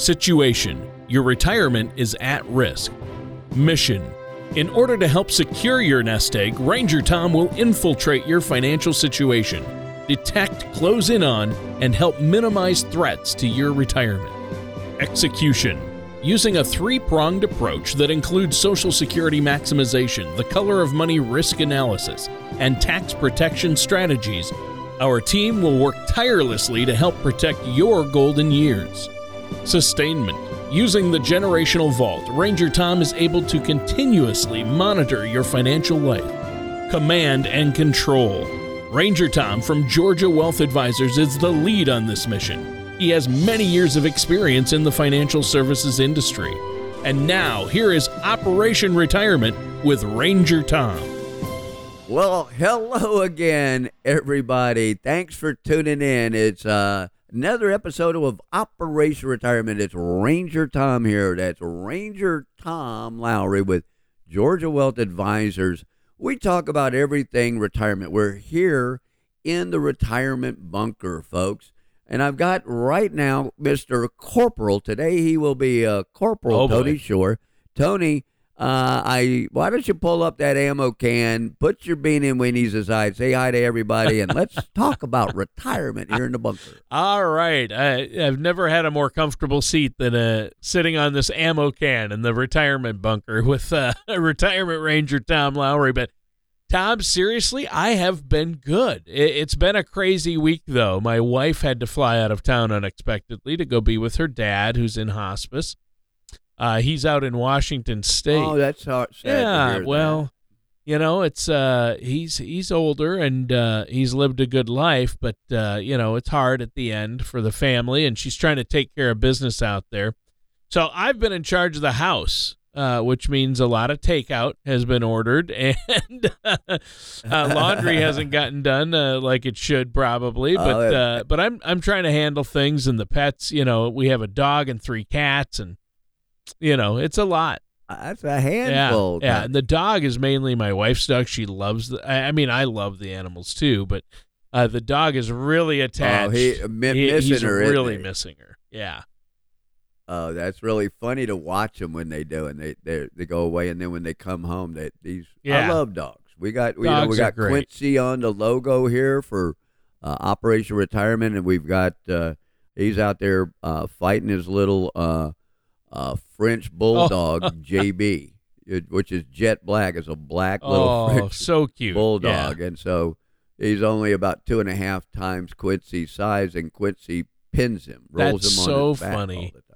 Situation Your retirement is at risk. Mission In order to help secure your nest egg, Ranger Tom will infiltrate your financial situation, detect, close in on, and help minimize threats to your retirement. Execution Using a three pronged approach that includes Social Security maximization, the color of money risk analysis, and tax protection strategies, our team will work tirelessly to help protect your golden years. Sustainment Using the generational vault, Ranger Tom is able to continuously monitor your financial life. Command and control. Ranger Tom from Georgia Wealth Advisors is the lead on this mission. He has many years of experience in the financial services industry. And now, here is Operation Retirement with Ranger Tom. Well, hello again, everybody. Thanks for tuning in. It's uh, another episode of Operation Retirement. It's Ranger Tom here. That's Ranger Tom Lowry with Georgia Wealth Advisors. We talk about everything retirement. We're here in the retirement bunker, folks. And I've got right now Mr. Corporal. Today he will be uh, Corporal Oh, boy. Tony Shore. Tony, uh, I why don't you pull up that ammo can, put your bean in Winnie's aside, say hi to everybody, and let's talk about retirement here in the bunker. All right. I, I've never had a more comfortable seat than uh, sitting on this ammo can in the retirement bunker with uh, retirement ranger Tom Lowry. But Tom, seriously, I have been good. It, it's been a crazy week, though. My wife had to fly out of town unexpectedly to go be with her dad, who's in hospice. Uh, he's out in Washington State. Oh, that's hard. Yeah, hear that. well, you know, it's uh he's he's older and uh he's lived a good life, but uh you know, it's hard at the end for the family and she's trying to take care of business out there. So I've been in charge of the house. Uh, which means a lot of takeout has been ordered, and uh, laundry hasn't gotten done uh, like it should probably. Oh, But uh, but I'm I'm trying to handle things and the pets. You know, we have a dog and three cats, and you know, it's a lot. that's a handful. Yeah, yeah. And the dog is mainly my wife's dog. She loves the. I I mean, I love the animals too, but uh, the dog is really attached. Oh, he mi- He- missing he's her. really he? missing her. Yeah. Oh, that's really funny to watch them when they do, and they they they go away, and then when they come home, they these. Yeah. I love dogs. We got we, you know, we got. Quincy on the logo here for uh, Operation Retirement, and we've got uh, he's out there uh, fighting his little uh, French bulldog JB, which is jet black. It's a black little Oh, French so cute. bulldog, and so he's only about two and a half times Quincy's size, and Quincy pins him, rolls That's him on so his back funny. all the time.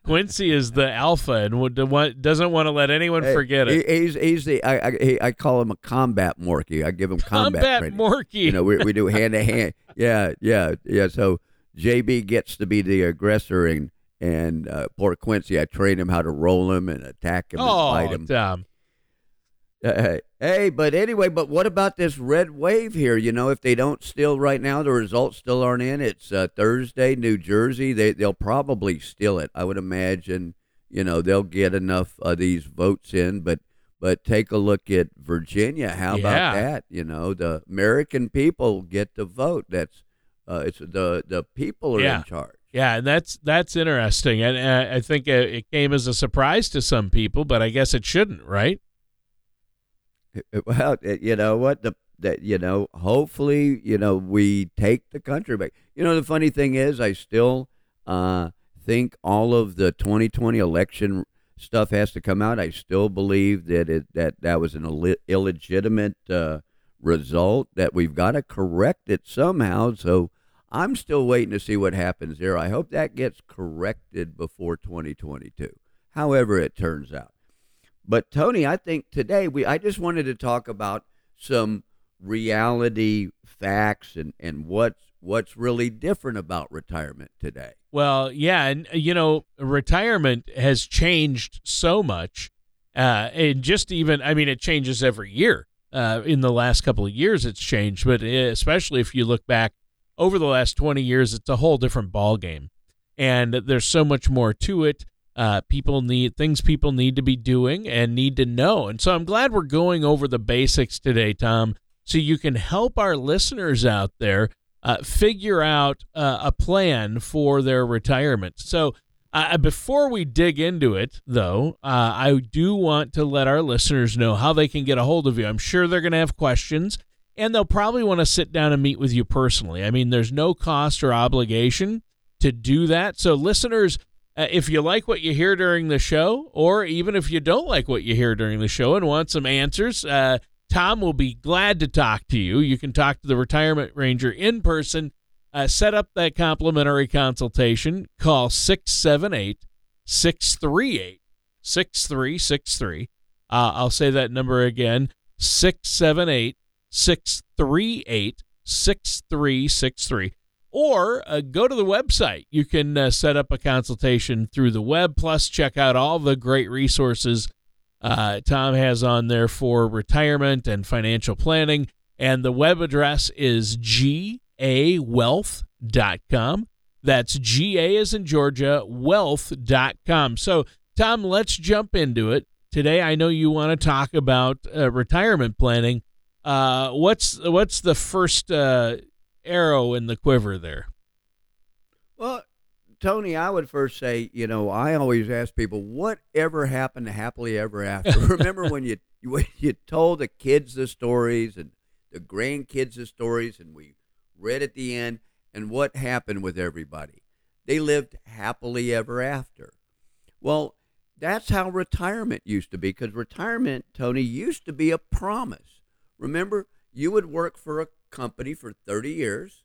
Quincy is the alpha and would, doesn't want to let anyone Hey, forget it. he- he's he's the I I, he- I call him a combat Morkie. I give him combat, Combat training. Morkie. You know, we we do hand to hand. Yeah, yeah, yeah. So JB gets to be the aggressor, and and uh, poor Quincy, I trained him how to roll him and attack him oh, and fight him. Tom. Uh, hey, but anyway, but what about this red wave here? You know, if they don't steal right now, the results still aren't in. It's uh, Thursday, New Jersey. They they'll probably steal it. I would imagine. You know, they'll get enough of these votes in, but but take a look at Virginia. How Yeah. about that? You know, the American people get to vote. That's uh, it's the the people are Yeah. in charge. Yeah, and that's that's interesting, and uh, I think it came as a surprise to some people, but I guess it shouldn't, right? Well, you know what the that you know hopefully you know we take the country back. You know the funny thing is I still uh, think all of the 2020 election stuff has to come out. I still believe that it that that was an Ill- illegitimate uh, result that we've got to correct it somehow. So I'm still waiting to see what happens there. I hope that gets corrected before 2022. However it turns out. But Tony, I think today we I just wanted to talk about some reality facts and and what's what's really different about retirement today. Well, yeah, and uh, you know, retirement has changed so much, uh, and just even, I mean, it changes every year. Uh, in the last couple of years, it's changed, but uh, especially if you look back over the last twenty years, it's a whole different ball game, and there's so much more to it. Uh, people need things people need to be doing and need to know, and so I'm glad we're going over the basics today, Tom, so you can help our listeners out there uh, figure out uh, a plan for their retirement. So Uh, before we dig into it, though, uh, I do want to let our listeners know how they can get a hold of you. I'm sure they're going to have questions, and they'll probably want to sit down and meet with you personally. I mean, there's no cost or obligation to do that. So, listeners, uh, if you like what you hear during the show, or even if you don't like what you hear during the show and want some answers, uh, Tom will be glad to talk to you. You can talk to the retirement ranger in person uh, set up that complimentary consultation. Call 678 638 6363. Uh, I'll say that number again 678 638 6363. Or uh, go to the website. You can uh, set up a consultation through the web, plus, check out all the great resources uh, Tom has on there for retirement and financial planning. And the web address is gawealth.com. That's G A as in Georgia, wealth.com. So, Tom, let's jump into it. Today, I know you want to talk about uh, retirement planning. Uh, what's what's the first uh, arrow in the quiver there? Well, Tony, I would first say, you know, I always ask people, whatever happened to happily ever after? Remember when you when you told the kids the stories and the grandkids the stories, and we read at the end, and what happened with everybody. They lived happily ever after. Well, that's how retirement used to be because retirement, Tony, used to be a promise. Remember, you would work for a company for 30 years.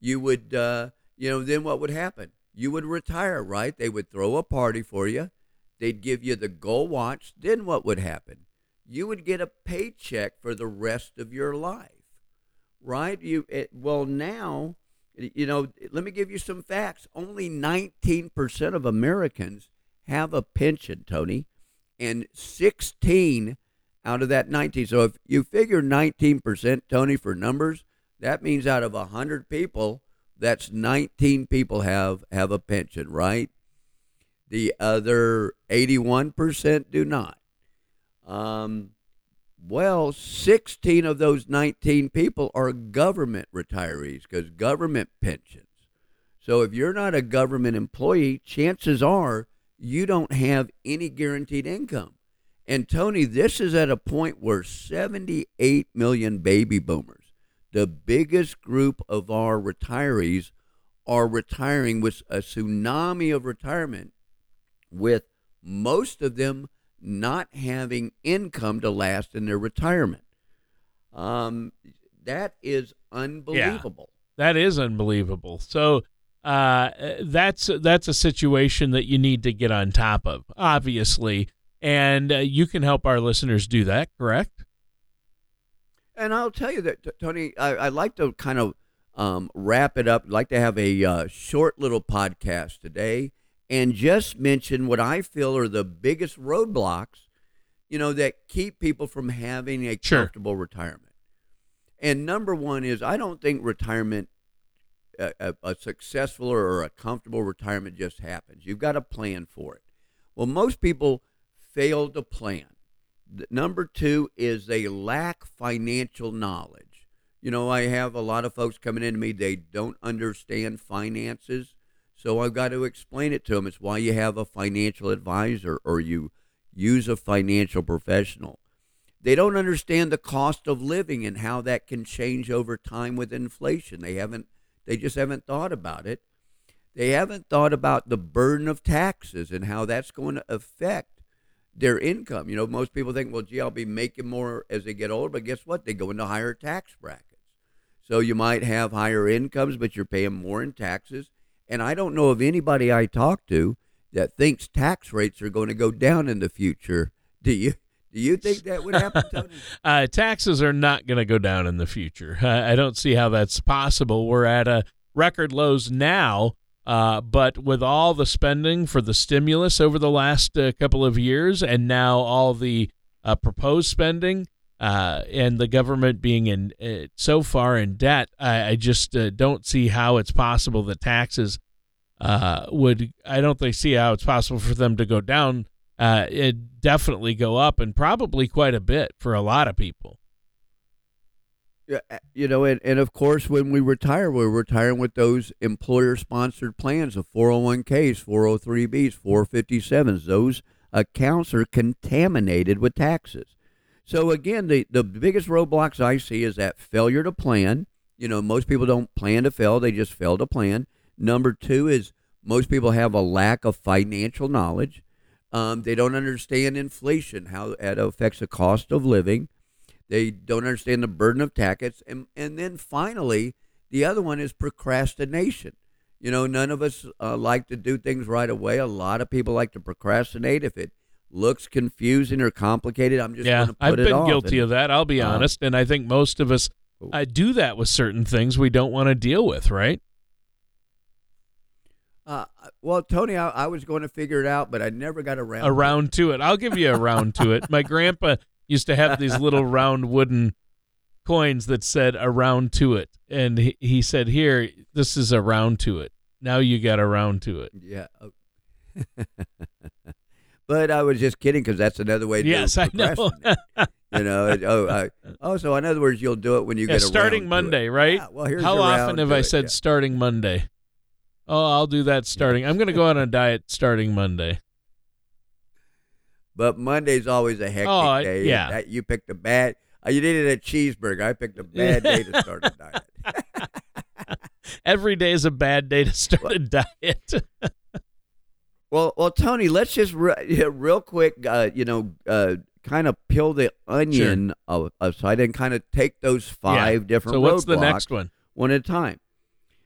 You would, uh, you know, then what would happen? You would retire, right? They would throw a party for you. They'd give you the gold watch. Then what would happen? You would get a paycheck for the rest of your life right? You it, well now, you know. Let me give you some facts. Only 19% of Americans have a pension, Tony, and 16 out of that 19. So if you figure 19%, Tony, for numbers, that means out of 100 people, that's 19 people have have a pension, right? The other 81% do not. Um, well, 16 of those 19 people are government retirees because government pensions. So if you're not a government employee, chances are you don't have any guaranteed income. And Tony, this is at a point where 78 million baby boomers, the biggest group of our retirees, are retiring with a tsunami of retirement, with most of them not having income to last in their retirement. Um, that is unbelievable. Yeah, that is unbelievable. So uh, that's that's a situation that you need to get on top of, obviously, and uh, you can help our listeners do that. Correct? And I'll tell you that, Tony, I, I like to kind of um, wrap it up. I'd like to have a uh, short little podcast today and just mention what I feel are the biggest roadblocks, you know, that keep people from having a sure. comfortable retirement. And number one is I don't think retirement, a, a, a successful or a comfortable retirement just happens. You've got to plan for it. Well, most people fail to plan. Number two is they lack financial knowledge. You know, I have a lot of folks coming into me, they don't understand finances so I've got to explain it to them. It's why you have a financial advisor or you use a financial professional. They don't understand the cost of living and how that can change over time with inflation. They haven't they just haven't thought about it. They haven't thought about the burden of taxes and how that's going to affect their income. You know, most people think, well, gee, I'll be making more as they get older, but guess what? They go into higher tax brackets. So you might have higher incomes, but you're paying more in taxes and I don't know of anybody I talk to that thinks tax rates are going to go down in the future. Do you? Do you think that would happen, Tony? uh, taxes are not going to go down in the future. I, I, don't see how that's possible. We're at a record lows now, uh, but with all the spending for the stimulus over the last uh, couple of years, and now all the uh, proposed spending, uh, and the government being in uh, so far in debt, I, I just uh, don't see how it's possible that taxes would. I don't think see how it's possible for them to go down. It definitely go up, and probably quite a bit for a lot of people. Uh, you know, and, and of course, when we retire, we're retiring with those employer sponsored plans of 401ks, 403bs, 457s. Those accounts are contaminated with taxes. So, again, the, the biggest roadblocks I see is that failure to plan. You know, most people don't plan to fail, they just fail to plan. Number two is most people have a lack of financial knowledge. Um, they don't understand inflation, how it affects the cost of living. They don't understand the burden of taxes. And, and then finally, the other one is procrastination. You know, none of us uh, like to do things right away. A lot of people like to procrastinate. If it looks confusing or complicated, I'm just yeah, going to put I've it been guilty And, of that. I'll be uh, honest, and I think most of us I do that with certain things we don't want to deal with, right? Uh, well, Tony, I, I was going to figure it out, but I never got around. A round to it. I'll give you a round to it. My grandpa used to have these little round wooden coins that said "around to it," and he, he said, "Here, this is around to it. Now you got around to it." Yeah. oh. but I was just kidding because that's another way to Yes, I know. you know, it, oh, I, oh, so in other words, you'll do it when you Yeah, get starting around to Monday, right? Yeah, well, here's How often have I it, said yeah. starting Monday? Oh, I'll do that starting. I'm going to go on a diet starting Monday. But Monday's always a hectic Oh, day. yeah. That, you picked a bad. Uh, you needed a cheeseburger. I picked a bad day to start a diet. Every day is a bad day to start a diet. Well, well, Tony, let's just re- yeah, real quick, uh, you know, uh, kind of peel the onion of, aside and kind of take those five different. so what's the next one? one at a time.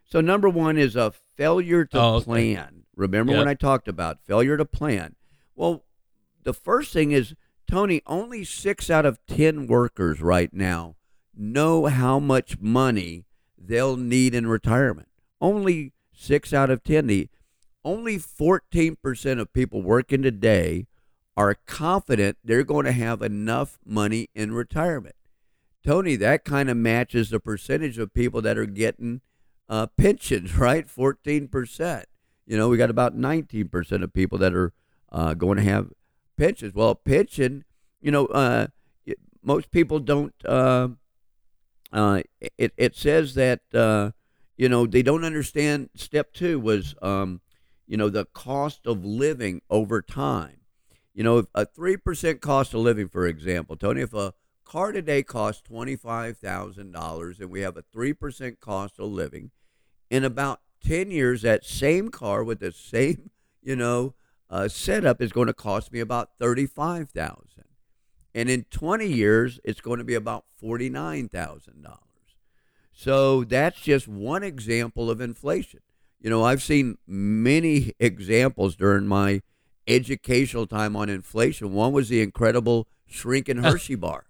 So number one is a failure to Oh, okay. plan. Remember Yep. when I talked about failure to plan? Well, the first thing is Tony. Only six out of ten workers right now know how much money they'll need in retirement. Only six out of ten. The only fourteen percent of people working today are confident they're going to have enough money in retirement. Tony, that kind of matches the percentage of people that are getting uh, pensions, right? 14%. You know, we got about 19% of people that are uh, going to have pensions. Well, pension, you know, uh, most people don't, uh, uh, it, it says that, uh, you know, they don't understand. Step two was, um, you know, the cost of living over time. You know, a 3% cost of living, for example, Tony, if a car today costs $25,000 and we have a 3% cost of living, in about 10 years, that same car with the same, you know, uh, setup is going to cost me about 35000 And in 20 years, it's going to be about $49,000. So that's just one example of inflation. You know, I've seen many examples during my educational time on inflation. One was the incredible shrinking Hershey bar.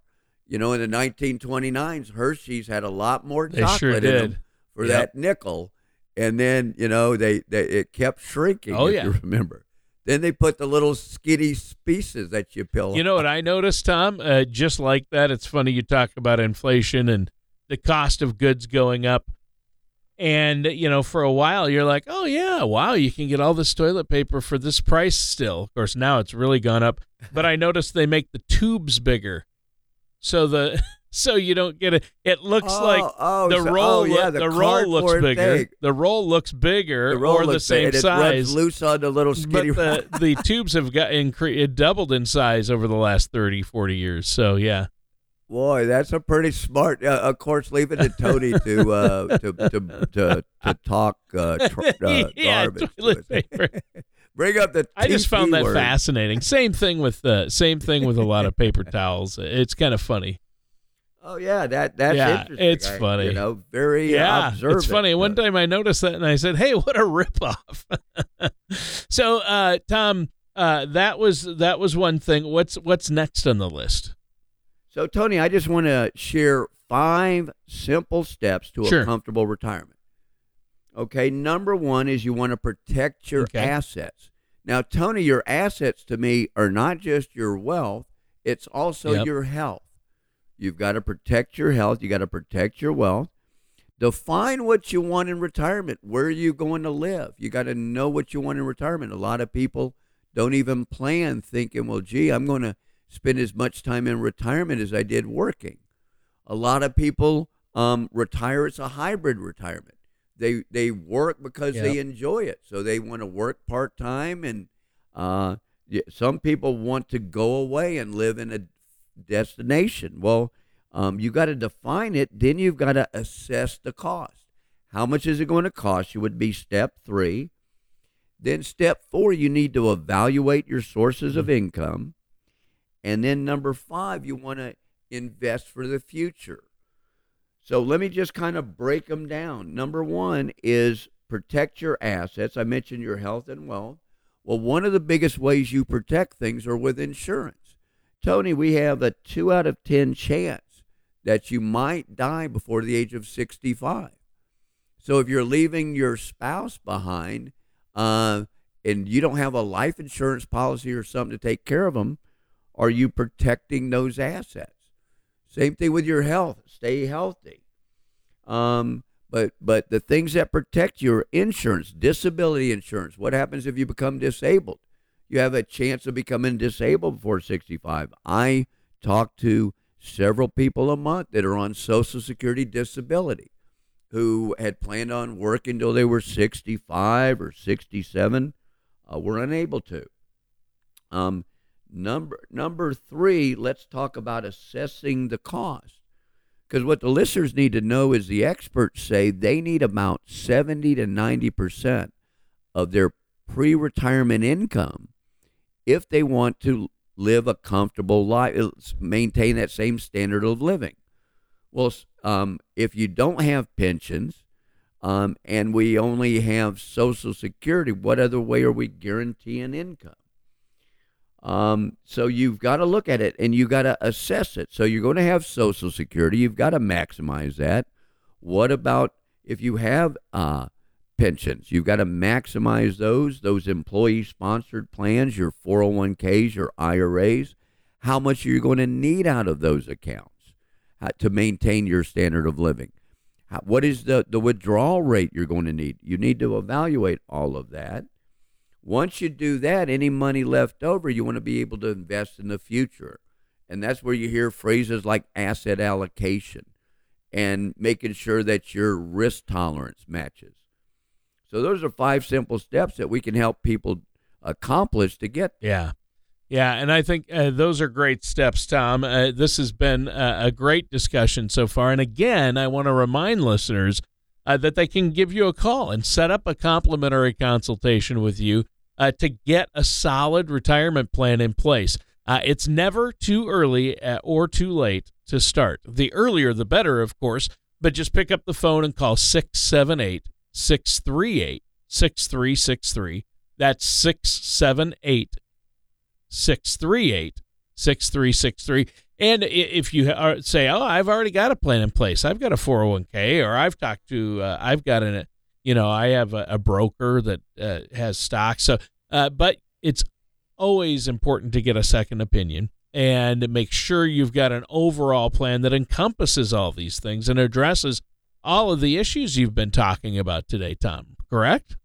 You know, in the 1929s, Hershey's had a lot more They chocolate sure in them for Yep. that nickel, and then you know they, they it kept shrinking. Oh, if yeah. you remember. Then they put the little skitty pieces that you peel. You know what I noticed, Tom? Uh, just like that, it's funny you talk about inflation and the cost of goods going up. And, you know, for a while, you're like, oh, yeah, wow, you can get all this toilet paper for this price still. Of course, now it's really gone up. But I noticed they make the tubes bigger. So the. So you don't get it. It looks Oh, like oh, the so- roll. oh, yeah, the, the roll looks bigger. thing. The roll looks bigger, the roll or the same big, size. It loose on the little but the, the tubes have got incre- it doubled in size over the last 30 40 years so yeah Boy, that's a pretty smart. Uh, of course, leave it to Tony to uh, to, to to to talk uh, tr- uh, Yeah, garbage. To toilet us. paper. Bring up the. i just found that word. fascinating same thing with uh, same thing with a lot of paper towels it's kind of funny Oh yeah, that that's Yeah, interesting. it's I- funny. You know, very yeah observant. it's funny one time i noticed that and i said hey what a ripoff so uh, tom uh, that was that was one thing what's what's next on the list So, Tony, I just want to share five simple steps to Sure. a comfortable retirement. Okay, number one is you want to protect your Okay. assets. Now, Tony, your assets to me are not just your wealth, it's also Yep. your health. You've got to protect your health, you got to protect your wealth. Define what you want in retirement. Where are you going to live? You got to know what you want in retirement. A lot of people don't even plan thinking, well, gee, I'm going to spend as much time in retirement as I did working. A lot of people um, retire. It's a hybrid retirement. They they work because Yep. they enjoy it, so they want to work part time, and uh, some people want to go away and live in a destination. Well, um, you got to define it. Then you've got to assess the cost. How much is it going to cost you? Would be step three. Then step four, you need to evaluate your sources of income. And then number five, you want to invest for the future. So let me just kind of break them down. Number one is protect your assets. I mentioned your health and wealth. Well, one of the biggest ways you protect things are with insurance. Tony, we have a two out of 10 chance that you might die before the age of 65. So if you're leaving your spouse behind uh, and you don't have a life insurance policy or something to take care of them, are you protecting those assets? Same thing with your health. Stay healthy. Um, but but the things that protect your insurance, disability insurance. What happens if you become disabled? You have a chance of becoming disabled before 65. I talk to several people a month that are on Social Security disability who had planned on working until they were 65 or 67 uh, were unable to. Um, number number three, let's talk about assessing the cost. Because what the listeners need to know is the experts say they need about 70 to 90 percent of their pre-retirement income if they want to live a comfortable life, maintain that same standard of living. Well, um, if you don't have pensions um, and we only have Social Security, what other way are we guaranteeing income? Um, so you've got to look at it and you've got to assess it. So you're going to have Social Security. You've got to maximize that. What about if you have uh, pensions? You've got to maximize those, those employee sponsored plans, your 401ks, your IRAs. How much are you going to need out of those accounts uh, to maintain your standard of living? What is the, the withdrawal rate you're going to need? You need to evaluate all of that. Once you do that, any money left over, you want to be able to invest in the future. And that's where you hear phrases like asset allocation and making sure that your risk tolerance matches. So, those are five simple steps that we can help people accomplish to get Yeah. Yeah, and I think uh, those are great steps, Tom. Uh, this has been a, a great discussion so far. And again, I want to remind listeners uh, that they can give you a call and set up a complimentary consultation with you uh, to get a solid retirement plan in place. Uh, it's never too early uh, or too late to start. The earlier, the better, of course, but just pick up the phone and call 678 638 6363. That's 678 638 6363. And if you are, say, oh, I've already got a plan in place, I've got a 401k, or I've talked to, uh, I've got an, you know, I have a, a broker that uh, has stocks. So, uh, but it's always important to get a second opinion and make sure you've got an overall plan that encompasses all these things and addresses all of the issues you've been talking about today, Tom. Correct?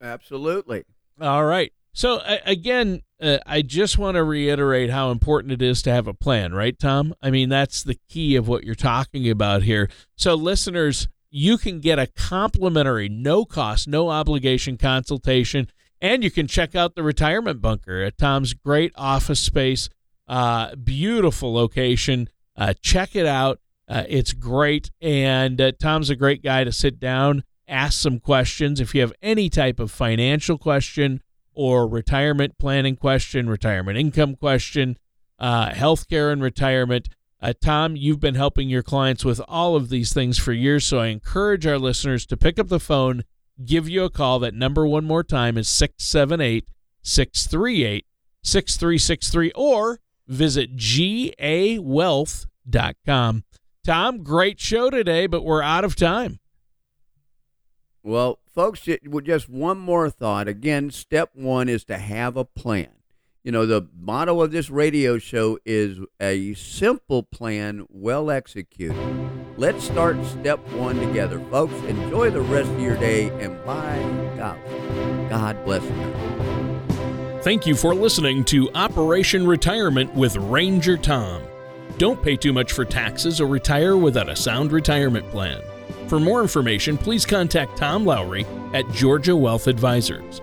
Absolutely. All right. So again, uh, I just want to reiterate how important it is to have a plan, right, Tom? I mean, that's the key of what you're talking about here. So listeners, you can get a complimentary, no cost, no obligation consultation, and you can check out the retirement bunker at Tom's great office space, uh, beautiful location. Uh, check it out. Uh, it's great, and uh, Tom's a great guy to sit down, ask some questions. If you have any type of financial question or retirement planning question, retirement income question, uh, healthcare and retirement, uh, Tom, you've been helping your clients with all of these things for years. So I encourage our listeners to pick up the phone, give you a call. That number, one more time, is 678 638 6363 or visit gawealth.com. Tom, great show today, but we're out of time. Well, folks, just one more thought. Again, step one is to have a plan. You know, the motto of this radio show is a simple plan, well executed. Let's start step one together. Folks, enjoy the rest of your day, and by God, God bless you. Thank you for listening to Operation Retirement with Ranger Tom. Don't pay too much for taxes or retire without a sound retirement plan. For more information, please contact Tom Lowry at Georgia Wealth Advisors.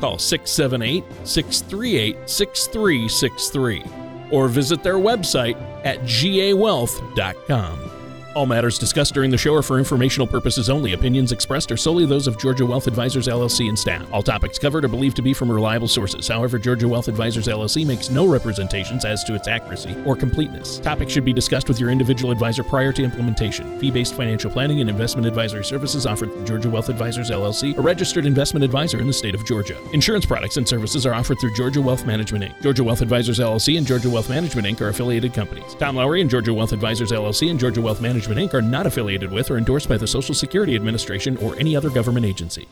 Call 678 638 6363 or visit their website at gawealth.com. All matters discussed during the show are for informational purposes only. Opinions expressed are solely those of Georgia Wealth Advisors LLC and staff. All topics covered are believed to be from reliable sources. However, Georgia Wealth Advisors LLC makes no representations as to its accuracy or completeness. Topics should be discussed with your individual advisor prior to implementation. Fee-based financial planning and investment advisory services offered through Georgia Wealth Advisors LLC, a registered investment advisor in the state of Georgia. Insurance products and services are offered through Georgia Wealth Management Inc. Georgia Wealth Advisors LLC and Georgia Wealth Management Inc. are affiliated companies. Tom Lowry and Georgia Wealth Advisors LLC and Georgia Wealth Management Inc. are not affiliated with or endorsed by the Social Security Administration or any other government agency.